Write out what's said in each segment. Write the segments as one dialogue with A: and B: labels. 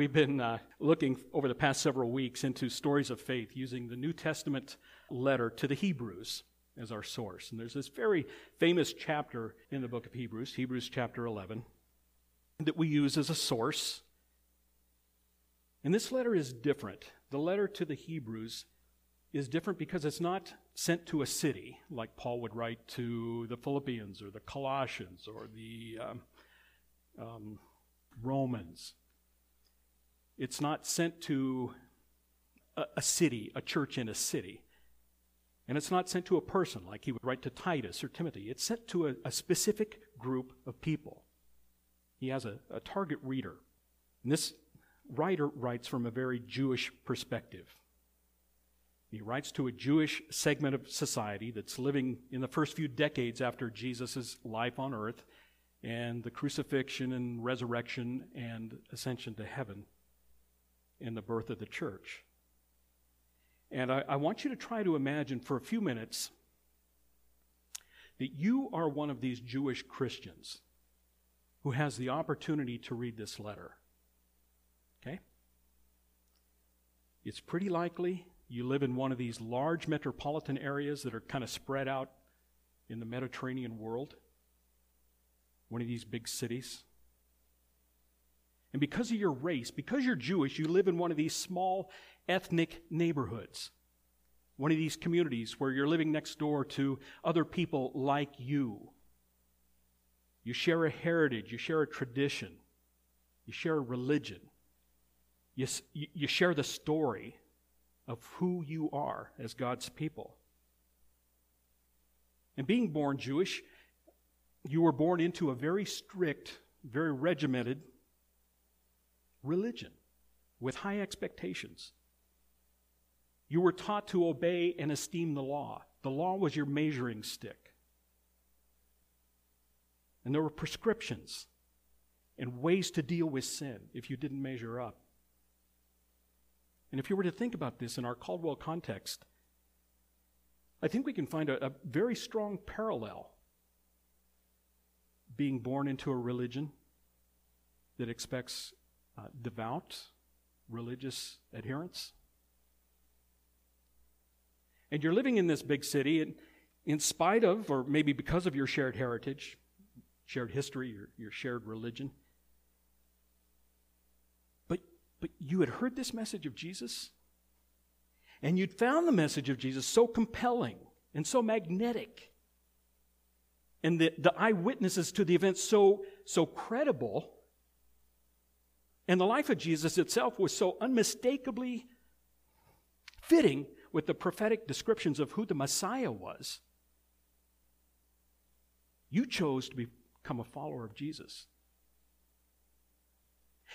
A: We've been uh, looking over the past several weeks into stories of faith using the New Testament letter to the Hebrews as our source. And there's this very famous chapter in the book of Hebrews, Hebrews chapter 11, that we use as a source. And this letter is different. The letter to the Hebrews is different because it's not sent to a city like Paul would write to the Philippians or the Colossians or the um, um, Romans. It's not sent to a, a city, a church in a city. And it's not sent to a person like he would write to Titus or Timothy. It's sent to a, a specific group of people. He has a, a target reader. And this writer writes from a very Jewish perspective. He writes to a Jewish segment of society that's living in the first few decades after Jesus' life on earth and the crucifixion and resurrection and ascension to heaven and the birth of the church. And I, I, want you to try to imagine for a few minutes that you are one of these Jewish Christians who has the opportunity to read this letter. Okay? It's pretty likely you live in one of these large metropolitan areas that are kind of spread out in the Mediterranean world one of these big cities. And because of your race, because you're Jewish, you live in one of these small ethnic neighborhoods, one of these communities where you're living next door to other people like you. You share a heritage, you share a tradition, you share a religion, you, you share the story of who you are as God's people. And being born Jewish, you were born into a very strict, very regimented religion with high expectations. You were taught to obey and esteem the law. The law was your measuring stick. And there were prescriptions and ways to deal with sin if you didn't measure up. And if you were to think about this in our Caldwell context, I think we can find a, a very strong parallel being born into a religion that expects uh, devout religious adherence. And you're living in this big city, and in spite of, or maybe because of your shared heritage, shared history, your, your shared religion, but, but you had heard this message of Jesus, and you'd found the message of Jesus so compelling and so magnetic and the, the eyewitnesses to the event so, so credible. And the life of Jesus itself was so unmistakably fitting with the prophetic descriptions of who the Messiah was. You chose to become a follower of Jesus.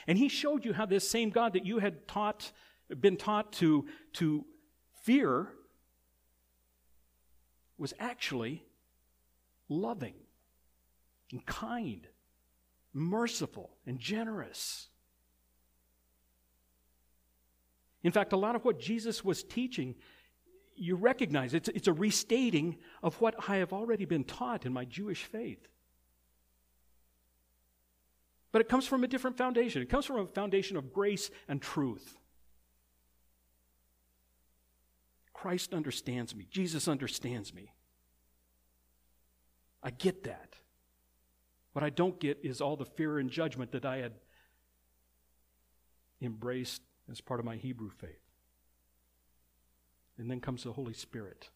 A: And he showed you how this same God that you had taught, been taught to, to fear was actually loving and kind, merciful and generous. In fact, a lot of what Jesus was teaching, you recognize it's, it's a restating of what I have already been taught in my Jewish faith. But it comes from a different foundation. It comes from a foundation of grace and truth. Christ understands me. Jesus understands me. I get that. What I don't get is all the fear and judgment that I had embraced as part of my Hebrew faith. And then comes the Holy Spirit.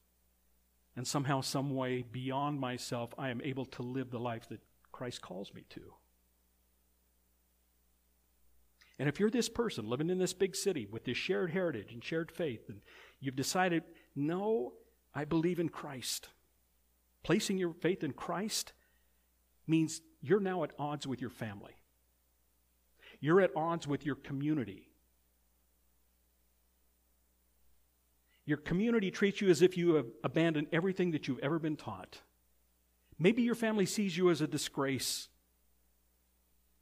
A: And somehow, some way, beyond myself, I am able to live the life that Christ calls me to. And if you're this person living in this big city with this shared heritage and shared faith, and you've decided, no, I believe in Christ. Placing your faith in Christ means you're now at odds with your family. You're at odds with your community. Your community treats you as if you have abandoned everything that you've ever been taught. Maybe your family sees you as a disgrace.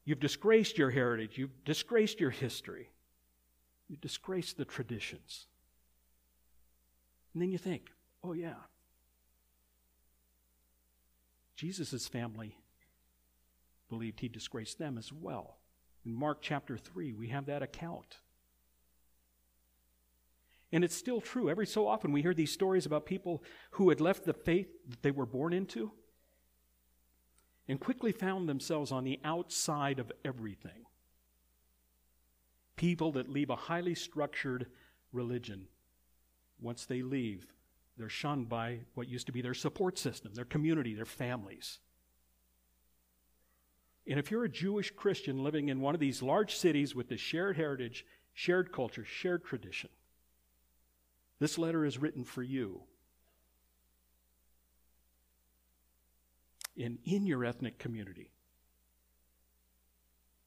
A: You've disgraced your heritage. You've disgraced your history. You've disgraced the traditions. And then you think, oh, yeah, Jesus' family believed he disgraced them as well. In Mark chapter 3, we have that account. And it's still true. Every so often we hear these stories about people who had left the faith that they were born into and quickly found themselves on the outside of everything. People that leave a highly structured religion, once they leave, they're shunned by what used to be their support system, their community, their families. And if you're a Jewish Christian living in one of these large cities with this shared heritage, shared culture, shared tradition, this letter is written for you. And in your ethnic community,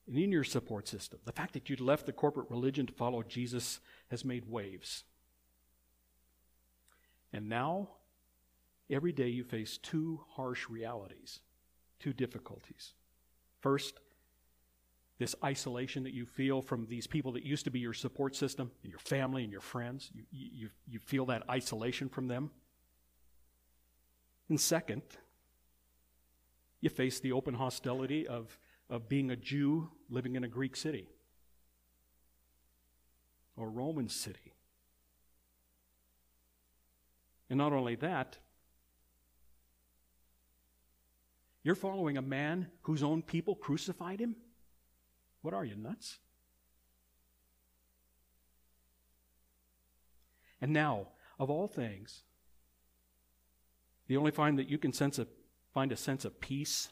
A: and in your support system, the fact that you'd left the corporate religion to follow Jesus has made waves. And now, every day you face two harsh realities, two difficulties. First, this isolation that you feel from these people that used to be your support system, your family and your friends. You, you, you feel that isolation from them. And second, you face the open hostility of, of being a Jew living in a Greek city or Roman city. And not only that, you're following a man whose own people crucified him? What are you, nuts? And now, of all things, the only find that you can sense a, find a sense of peace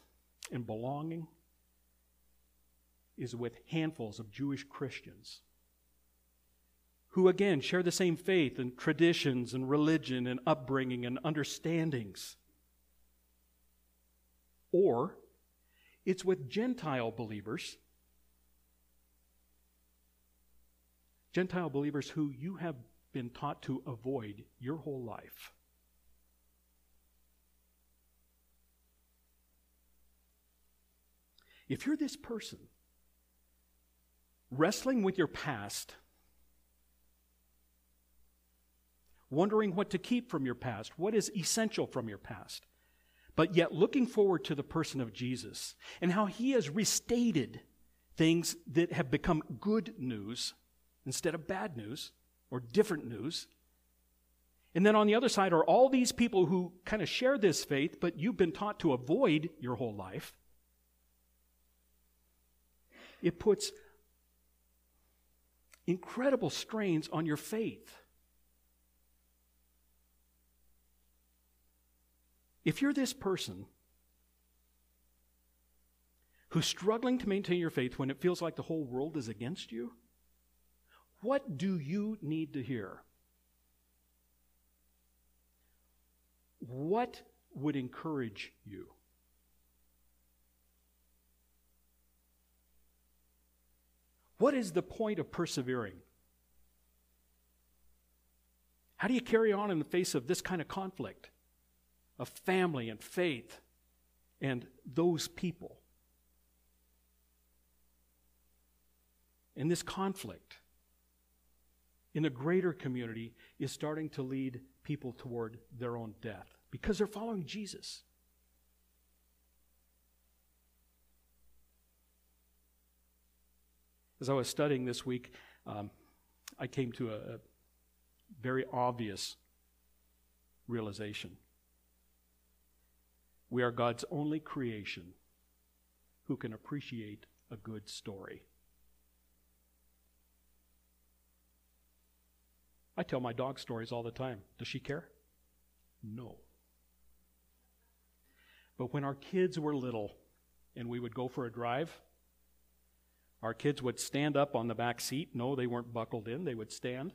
A: and belonging is with handfuls of Jewish Christians who, again, share the same faith and traditions and religion and upbringing and understandings. Or it's with Gentile believers Gentile believers who you have been taught to avoid your whole life. If you're this person, wrestling with your past, wondering what to keep from your past, what is essential from your past, but yet looking forward to the person of Jesus and how he has restated things that have become good news instead of bad news or different news. And then on the other side are all these people who kind of share this faith, but you've been taught to avoid your whole life. It puts incredible strains on your faith. If you're this person who's struggling to maintain your faith when it feels like the whole world is against you, what do you need to hear? What would encourage you? What is the point of persevering? How do you carry on in the face of this kind of conflict of family and faith and those people? In this conflict, in the greater community is starting to lead people toward their own death because they're following Jesus. As I was studying this week, um, I came to a, a very obvious realization. We are God's only creation who can appreciate a good story. I tell my dog stories all the time. Does she care? No. But when our kids were little and we would go for a drive, our kids would stand up on the back seat. No, they weren't buckled in. They would stand.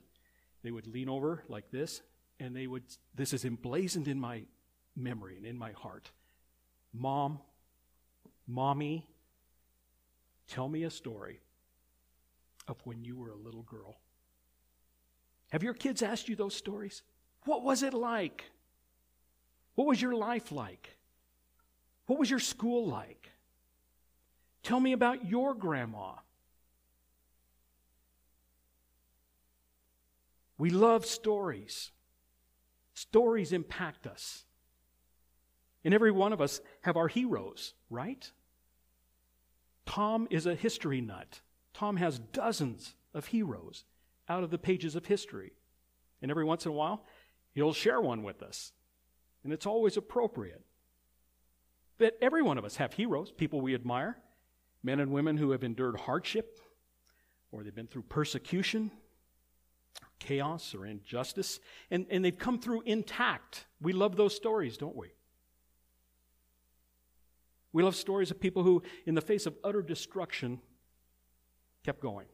A: They would lean over like this, and they would, this is emblazoned in my memory and in my heart. Mom, mommy, tell me a story of when you were a little girl. Have your kids asked you those stories? What was it like? What was your life like? What was your school like? Tell me about your grandma. We love stories. Stories impact us. And every one of us have our heroes, right? Tom is a history nut. Tom has dozens of heroes out of the pages of history. And every once in a while, he'll share one with us. And it's always appropriate. But every one of us have heroes, people we admire, men and women who have endured hardship, or they've been through persecution, chaos, or injustice, and, and they've come through intact. We love those stories, don't we? We love stories of people who, in the face of utter destruction, kept going.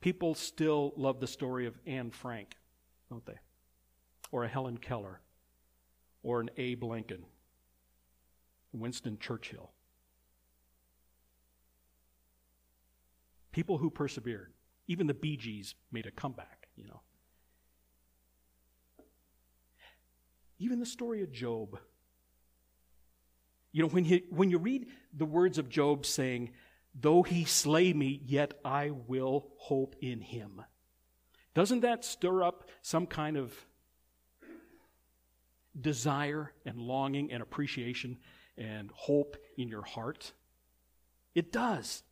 A: People still love the story of Anne Frank, don't they? Or a Helen Keller, or an Abe Lincoln, Winston Churchill. People who persevered. Even the Bee Gees made a comeback, you know. Even the story of Job. You know, when, he, when you read the words of Job saying, Though he slay me, yet I will hope in him. Doesn't that stir up some kind of desire and longing and appreciation and hope in your heart? It does.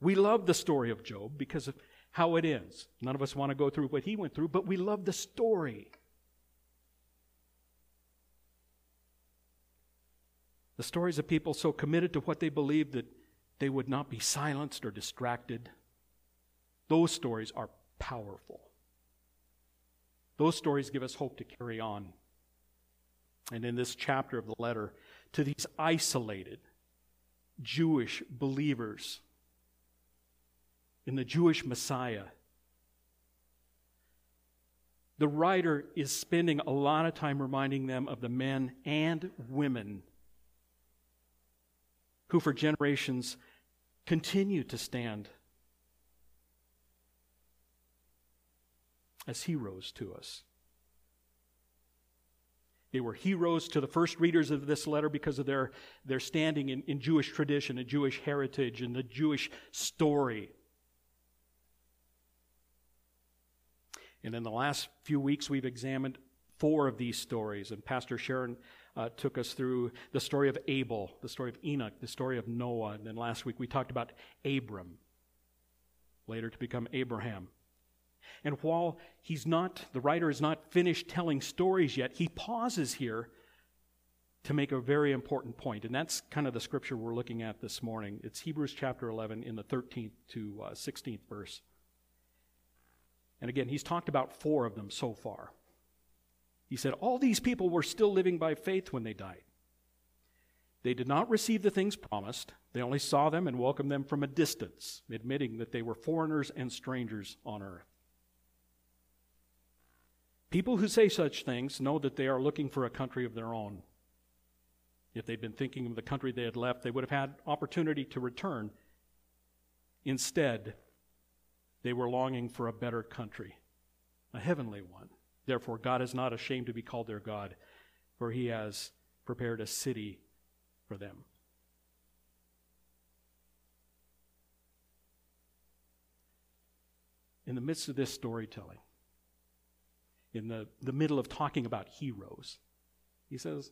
A: We love the story of Job because of how it ends. None of us want to go through what he went through, but we love the story. The stories of people so committed to what they believed that they would not be silenced or distracted. Those stories are powerful. Those stories give us hope to carry on. And in this chapter of the letter, to these isolated Jewish believers in the Jewish Messiah, the writer is spending a lot of time reminding them of the men and women who for generations continue to stand as heroes to us. They were heroes to the first readers of this letter because of their, their standing in, in Jewish tradition and Jewish heritage and the Jewish story. And in the last few weeks, we've examined four of these stories, and Pastor Sharon uh, took us through the story of Abel, the story of Enoch, the story of Noah, and then last week we talked about Abram, later to become Abraham. And while he's not, the writer is not finished telling stories yet, he pauses here to make a very important point. And that's kind of the scripture we're looking at this morning. It's Hebrews chapter 11 in the 13th to uh, 16th verse. And again, he's talked about four of them so far. He said, All these people were still living by faith when they died. They did not receive the things promised. They only saw them and welcomed them from a distance, admitting that they were foreigners and strangers on earth. People who say such things know that they are looking for a country of their own. If they'd been thinking of the country they had left, they would have had opportunity to return. Instead, they were longing for a better country, a heavenly one. Therefore, God is not ashamed to be called their God, for he has prepared a city for them. In the midst of this storytelling, in the, the middle of talking about heroes, he says,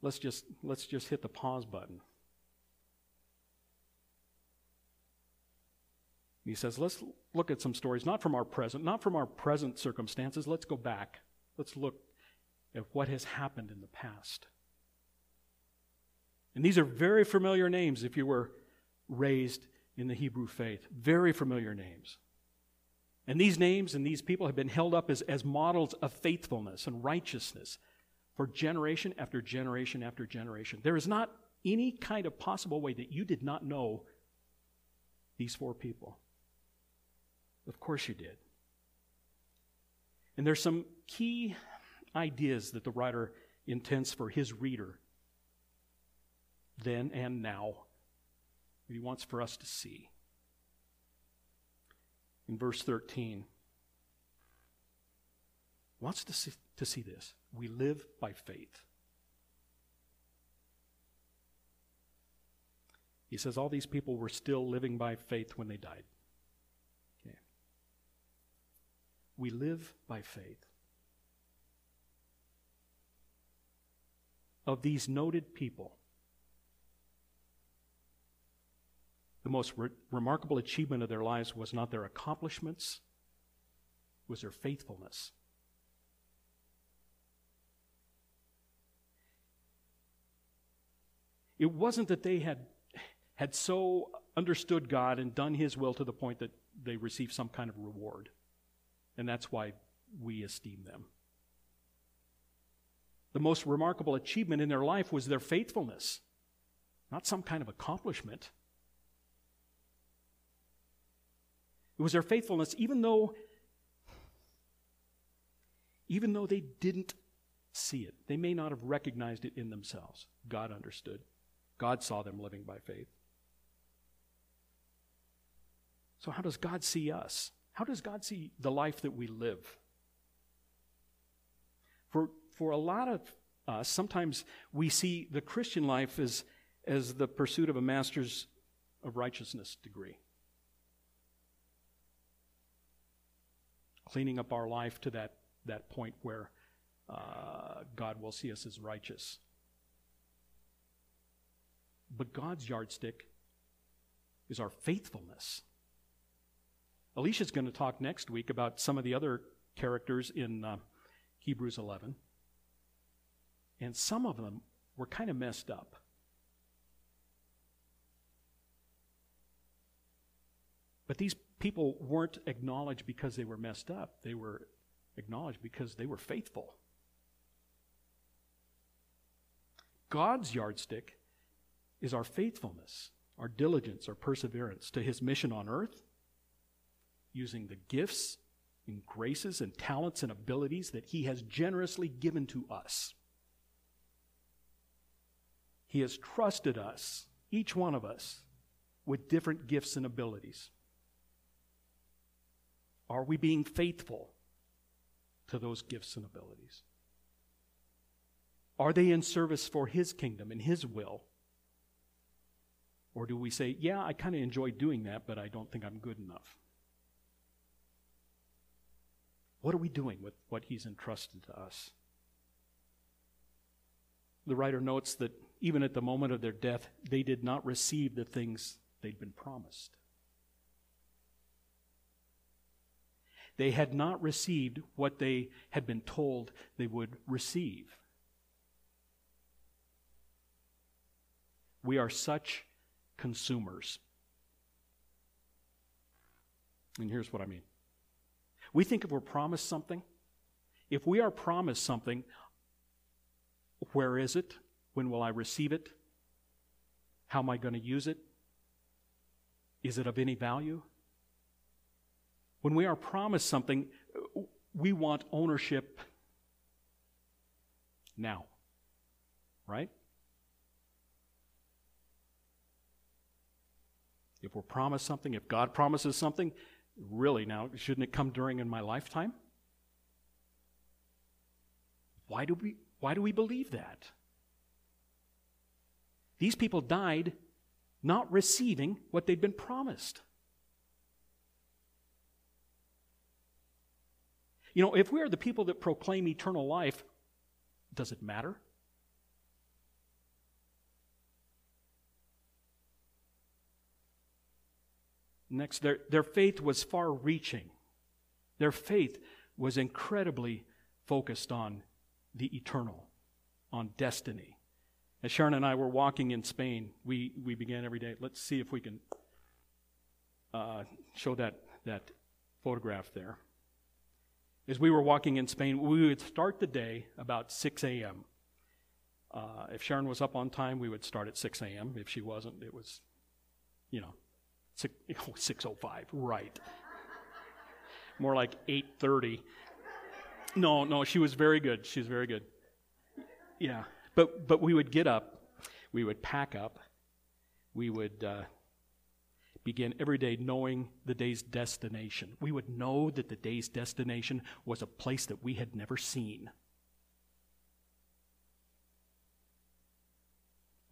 A: let's just, let's just hit the pause button. He says, let's look at some stories, not from our present, not from our present circumstances. Let's go back. Let's look at what has happened in the past. And these are very familiar names if you were raised in the Hebrew faith. Very familiar names. And these names and these people have been held up as, as models of faithfulness and righteousness for generation after generation after generation. There is not any kind of possible way that you did not know these four people. Of course you did. And there's some key ideas that the writer intends for his reader then and now that he wants for us to see. In verse 13, wants to see, to see this. We live by faith. He says all these people were still living by faith when they died. We live by faith. Of these noted people, the most re- remarkable achievement of their lives was not their accomplishments, was their faithfulness. It wasn't that they had, had so understood God and done His will to the point that they received some kind of reward. And that's why we esteem them. The most remarkable achievement in their life was their faithfulness, not some kind of accomplishment. It was their faithfulness, even though, even though they didn't see it. They may not have recognized it in themselves. God understood. God saw them living by faith. So, how does God see us? How does God see the life that we live? For, for a lot of us, sometimes we see the Christian life as, as the pursuit of a master's of righteousness degree. Cleaning up our life to that, that point where uh, God will see us as righteous. But God's yardstick is our faithfulness. Alicia's going to talk next week about some of the other characters in uh, Hebrews 11. And some of them were kind of messed up. But these people weren't acknowledged because they were messed up. They were acknowledged because they were faithful. God's yardstick is our faithfulness, our diligence, our perseverance to his mission on earth, using the gifts and graces and talents and abilities that he has generously given to us. He has trusted us, each one of us, with different gifts and abilities. Are we being faithful to those gifts and abilities? Are they in service for His kingdom and His will? Or do we say, yeah, I kind of enjoy doing that, but I don't think I'm good enough? What are we doing with what He's entrusted to us? The writer notes that even at the moment of their death, they did not receive the things they'd been promised. They had not received what they had been told they would receive. We are such consumers. And here's what I mean we think if we're promised something, if we are promised something, where is it? When will I receive it? How am I going to use it? Is it of any value? When we are promised something, we want ownership now. Right? If we're promised something, if God promises something, really now, shouldn't it come during in my lifetime? Why do we, why do we believe that? These people died not receiving what they'd been promised. You know, if we are the people that proclaim eternal life, does it matter? Next, their, their faith was far reaching. Their faith was incredibly focused on the eternal, on destiny. As Sharon and I were walking in Spain, we, we began every day. Let's see if we can uh, show that, that photograph there. As we were walking in Spain, we would start the day about 6 a.m. Uh, if Sharon was up on time, we would start at 6 a.m. If she wasn't, it was, you know, 6, 605, right. More like 830. No, no, she was very good. She was very good. Yeah. But, but we would get up, we would pack up, we would uh, begin every day knowing the day's destination. We would know that the day's destination was a place that we had never seen.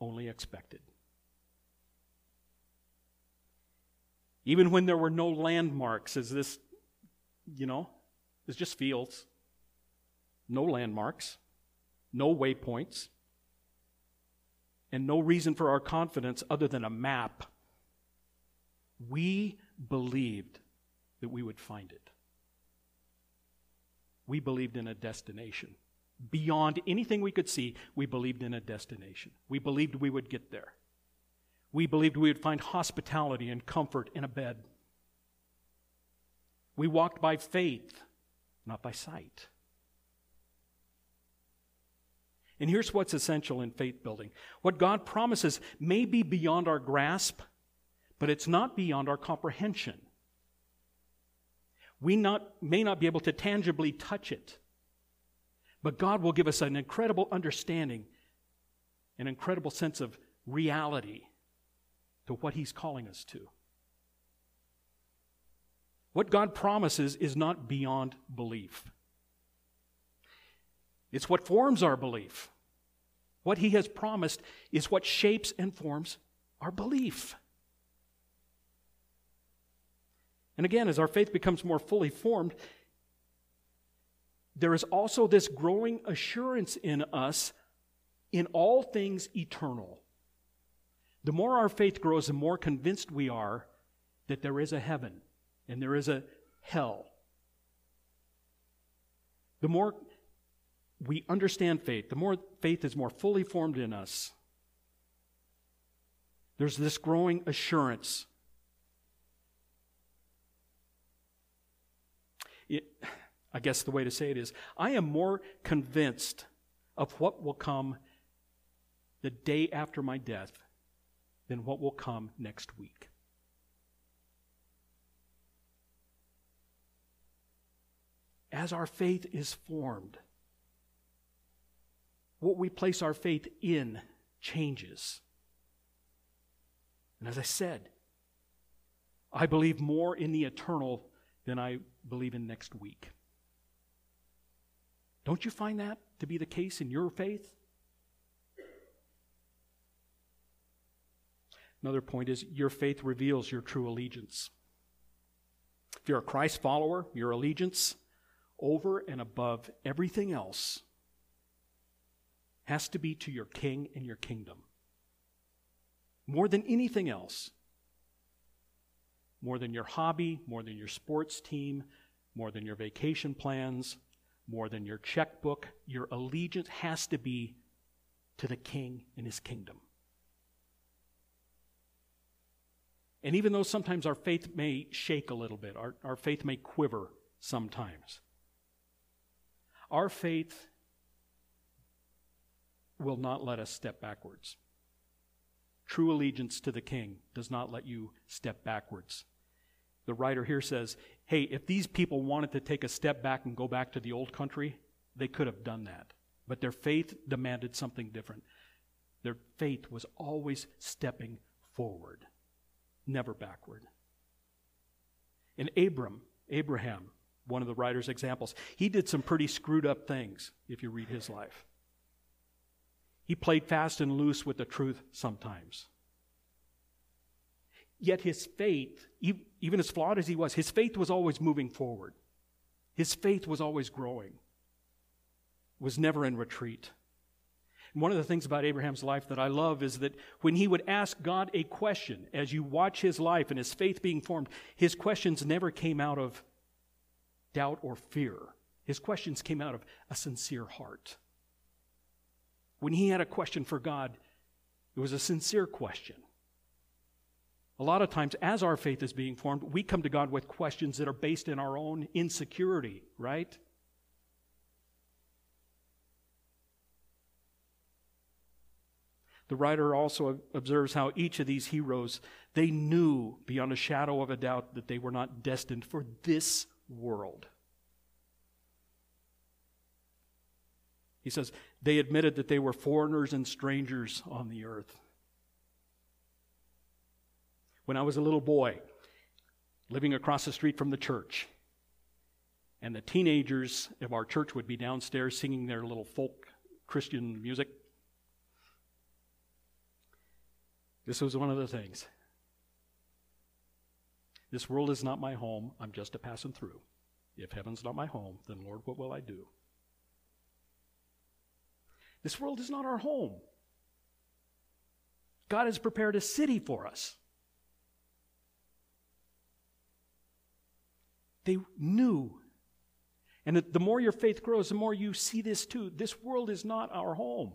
A: Only expected. Even when there were no landmarks, as this, you know, it's just fields. No landmarks, no waypoints, and no reason for our confidence other than a map. We believed that we would find it. We believed in a destination. Beyond anything we could see, we believed in a destination. We believed we would get there. We believed we would find hospitality and comfort in a bed. We walked by faith, not by sight. And here's what's essential in faith building what God promises may be beyond our grasp, but it's not beyond our comprehension. We not, may not be able to tangibly touch it, but God will give us an incredible understanding, an incredible sense of reality to what He's calling us to. What God promises is not beyond belief. It's what forms our belief. What He has promised is what shapes and forms our belief. And again, as our faith becomes more fully formed, there is also this growing assurance in us in all things eternal. The more our faith grows, the more convinced we are that there is a heaven and there is a hell. The more we understand faith, the more faith is more fully formed in us. There's this growing assurance. It, I guess the way to say it is I am more convinced of what will come the day after my death than what will come next week. As our faith is formed, what we place our faith in changes. And as I said, I believe more in the eternal than I believe in next week. Don't you find that to be the case in your faith? Another point is your faith reveals your true allegiance. If you're a Christ follower, your allegiance over and above everything else has to be to your king and your kingdom. More than anything else. More than your hobby, more than your sports team, more than your vacation plans, more than your checkbook. Your allegiance has to be to the king and his kingdom. And even though sometimes our faith may shake a little bit, our, our faith may quiver sometimes, our faith will not let us step backwards. True allegiance to the king does not let you step backwards. The writer here says, hey, if these people wanted to take a step back and go back to the old country, they could have done that. But their faith demanded something different. Their faith was always stepping forward never backward. And Abram, Abraham, one of the writer's examples, he did some pretty screwed up things if you read his life. He played fast and loose with the truth sometimes. Yet his faith, even as flawed as he was, his faith was always moving forward. His faith was always growing, was never in retreat. One of the things about Abraham's life that I love is that when he would ask God a question, as you watch his life and his faith being formed, his questions never came out of doubt or fear. His questions came out of a sincere heart. When he had a question for God, it was a sincere question. A lot of times, as our faith is being formed, we come to God with questions that are based in our own insecurity, right? The writer also observes how each of these heroes, they knew beyond a shadow of a doubt that they were not destined for this world. He says, they admitted that they were foreigners and strangers on the earth. When I was a little boy, living across the street from the church, and the teenagers of our church would be downstairs singing their little folk Christian music. This was one of the things. This world is not my home. I'm just a passing through. If heaven's not my home, then Lord, what will I do? This world is not our home. God has prepared a city for us. They knew. And the more your faith grows, the more you see this too. This world is not our home.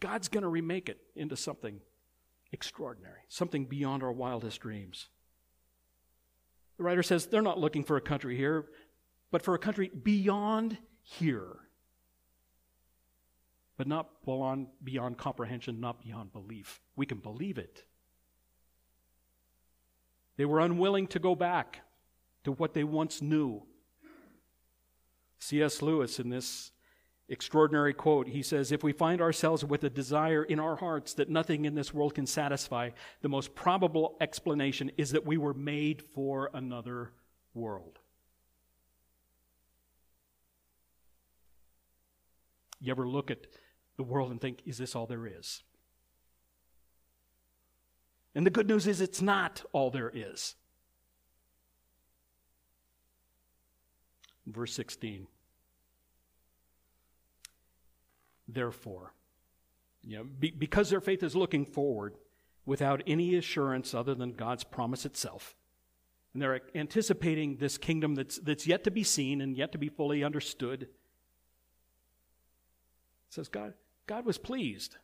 A: God's going to remake it into something extraordinary, something beyond our wildest dreams. The writer says they're not looking for a country here, but for a country beyond here. But not beyond, beyond comprehension, not beyond belief. We can believe it. They were unwilling to go back to what they once knew. C.S. Lewis, in this extraordinary quote, he says If we find ourselves with a desire in our hearts that nothing in this world can satisfy, the most probable explanation is that we were made for another world. You ever look at the world and think, is this all there is? And the good news is, it's not all there is. Verse 16. Therefore, you know, be, because their faith is looking forward without any assurance other than God's promise itself, and they're anticipating this kingdom that's, that's yet to be seen and yet to be fully understood. It says God, God was pleased.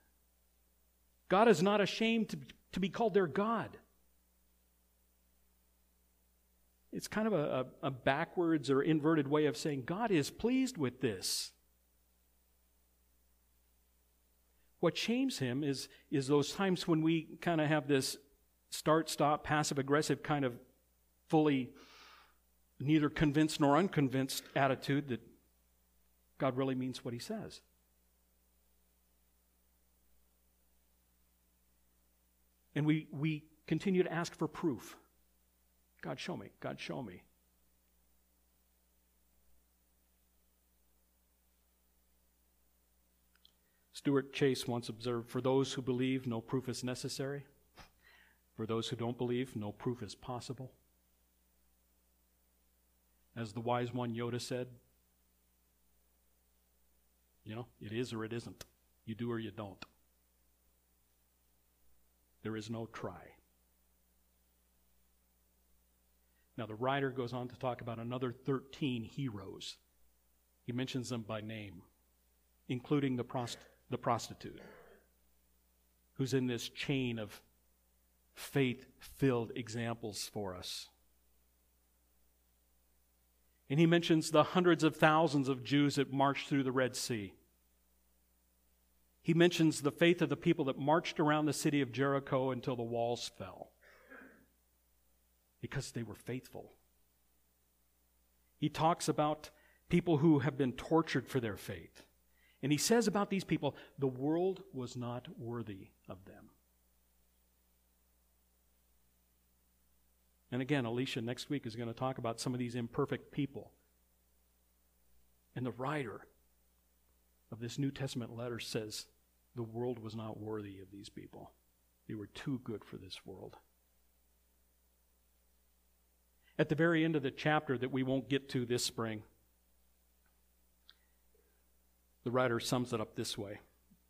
A: God is not ashamed to, to be called their God. It's kind of a, a, a backwards or inverted way of saying God is pleased with this. What shames him is, is those times when we kind of have this start, stop, passive aggressive kind of fully neither convinced nor unconvinced attitude that God really means what he says. And we, we continue to ask for proof. God, show me. God, show me. Stuart Chase once observed For those who believe, no proof is necessary. For those who don't believe, no proof is possible. As the wise one Yoda said, you know, it is or it isn't. You do or you don't. There is no try. Now, the writer goes on to talk about another 13 heroes. He mentions them by name, including the, prost- the prostitute, who's in this chain of faith filled examples for us. And he mentions the hundreds of thousands of Jews that marched through the Red Sea. He mentions the faith of the people that marched around the city of Jericho until the walls fell because they were faithful. He talks about people who have been tortured for their faith. And he says about these people, the world was not worthy of them. And again, Alicia next week is going to talk about some of these imperfect people. And the writer of this New Testament letter says the world was not worthy of these people. They were too good for this world. At the very end of the chapter that we won't get to this spring, the writer sums it up this way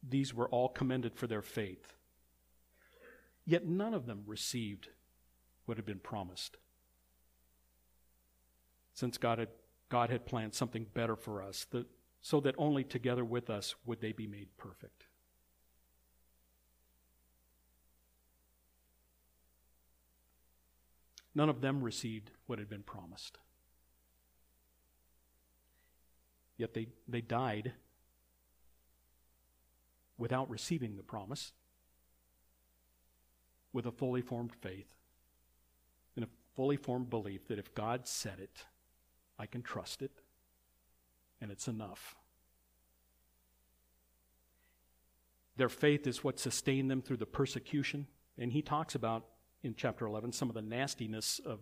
A: These were all commended for their faith, yet none of them received what had been promised. Since God had, God had planned something better for us, so that only together with us would they be made perfect. None of them received what had been promised. Yet they, they died without receiving the promise, with a fully formed faith and a fully formed belief that if God said it, I can trust it, and it's enough. Their faith is what sustained them through the persecution. And he talks about in chapter 11 some of the nastiness of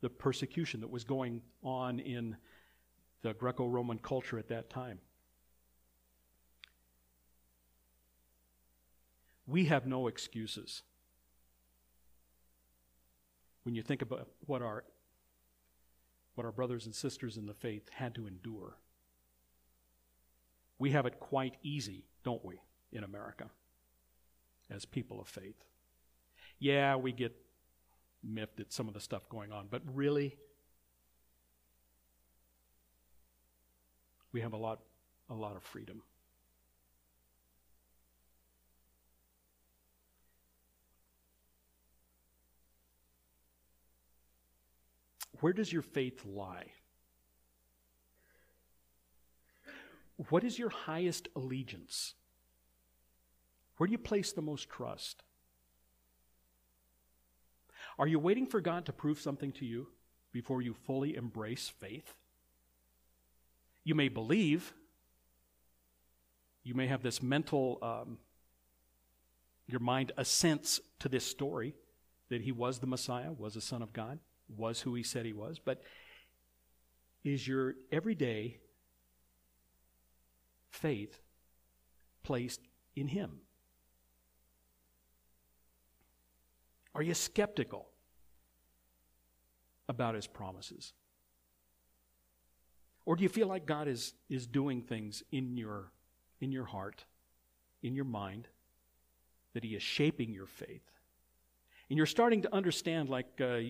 A: the persecution that was going on in the Greco Roman culture at that time. We have no excuses. When you think about what our, what our brothers and sisters in the faith had to endure, we have it quite easy, don't we, in America, as people of faith yeah, we get miffed at some of the stuff going on. But really, we have a lot, a lot of freedom. Where does your faith lie? What is your highest allegiance? Where do you place the most trust? Are you waiting for God to prove something to you before you fully embrace faith? You may believe, you may have this mental, um, your mind assents to this story that he was the Messiah, was the Son of God, was who he said he was, but is your everyday faith placed in him? Are you skeptical about his promises? Or do you feel like God is, is doing things in your, in your heart, in your mind, that he is shaping your faith? And you're starting to understand, like, uh,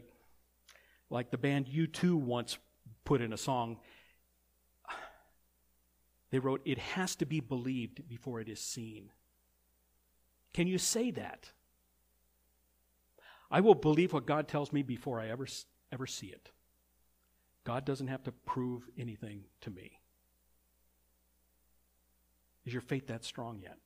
A: like the band U2 once put in a song, they wrote, It has to be believed before it is seen. Can you say that? I will believe what God tells me before I ever, ever see it. God doesn't have to prove anything to me. Is your faith that strong yet?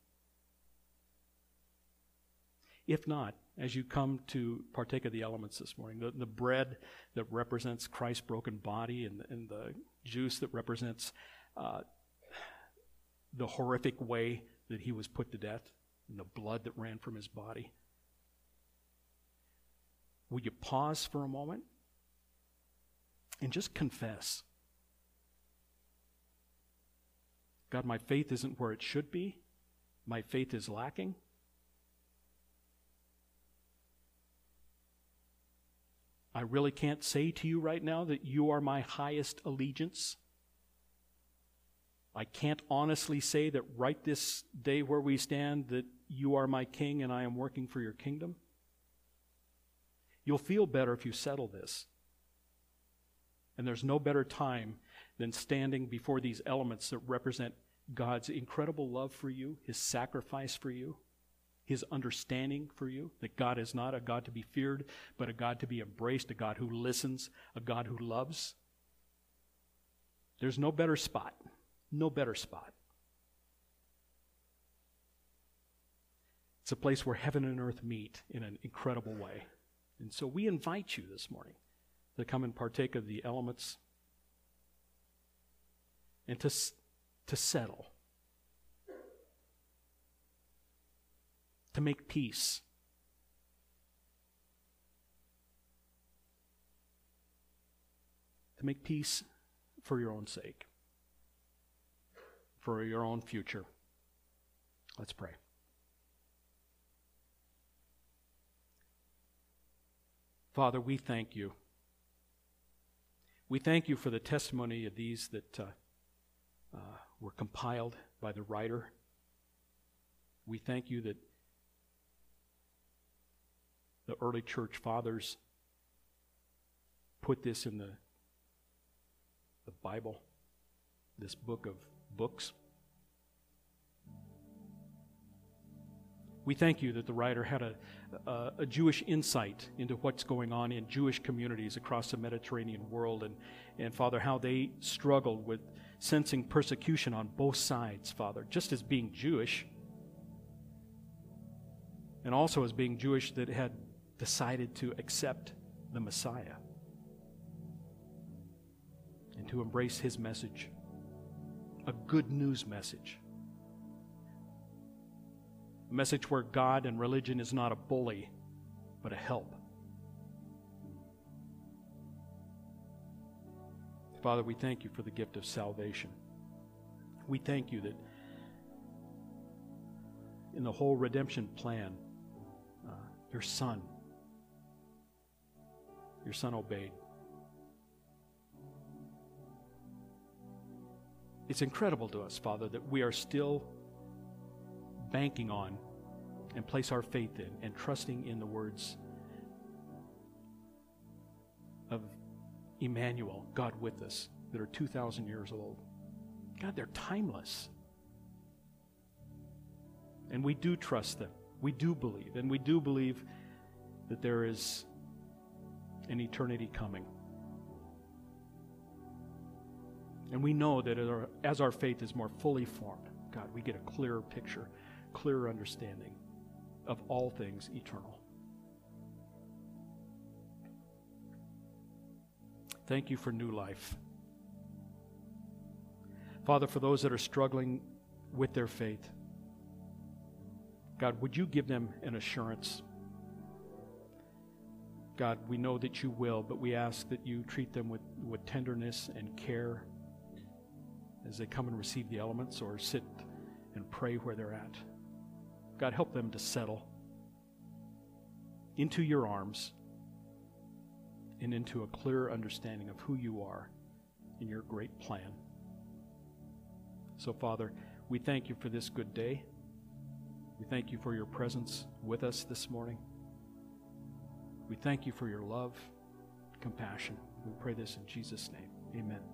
A: If not, as you come to partake of the elements this morning, the, the bread that represents Christ's broken body and, and the juice that represents uh, the horrific way that he was put to death and the blood that ran from his body. Would you pause for a moment and just confess? God, my faith isn't where it should be. My faith is lacking. I really can't say to you right now that you are my highest allegiance. I can't honestly say that right this day where we stand that you are my king and I am working for your kingdom. You'll feel better if you settle this. And there's no better time than standing before these elements that represent God's incredible love for you, His sacrifice for you, His understanding for you, that God is not a God to be feared, but a God to be embraced, a God who listens, a God who loves. There's no better spot. No better spot. It's a place where heaven and earth meet in an incredible way. And so we invite you this morning to come and partake of the elements and to, to settle, to make peace. To make peace for your own sake, for your own future. Let's pray. Father, we thank you. We thank you for the testimony of these that uh, uh, were compiled by the writer. We thank you that the early church fathers put this in the, the Bible, this book of books. We thank you that the writer had a, a, a, Jewish insight into what's going on in Jewish communities across the Mediterranean world, and, and Father, how they struggled with sensing persecution on both sides, Father, just as being Jewish, and also as being Jewish that had decided to accept the Messiah and to embrace his message, a good news message a message where God and religion is not a bully, but a help. Father, we thank you for the gift of salvation. We thank you that in the whole redemption plan, uh, your Son, your Son obeyed. It's incredible to us, Father, that we are still banking on and place our faith in and trusting in the words of Emmanuel, God with us, that are 2,000 years old. God, they're timeless. And we do trust them. We do believe. And we do believe that there is eternity coming. And we know that as our faith is more fully formed, God, we get a clearer picture, clearer understanding of all things eternal. Thank you for new life. Father, for those that are struggling with their faith, God, would you give them an assurance? God, we know that you will, but we ask that you treat them with, with tenderness and care as they come and receive the elements or sit and pray where they're at. God, help them to settle into your arms and into a clear understanding of who you are in your great plan. So, Father, we thank you for this good day. We thank you for your presence with us this morning. We thank you for your love, compassion. We pray this in Jesus' name. Amen.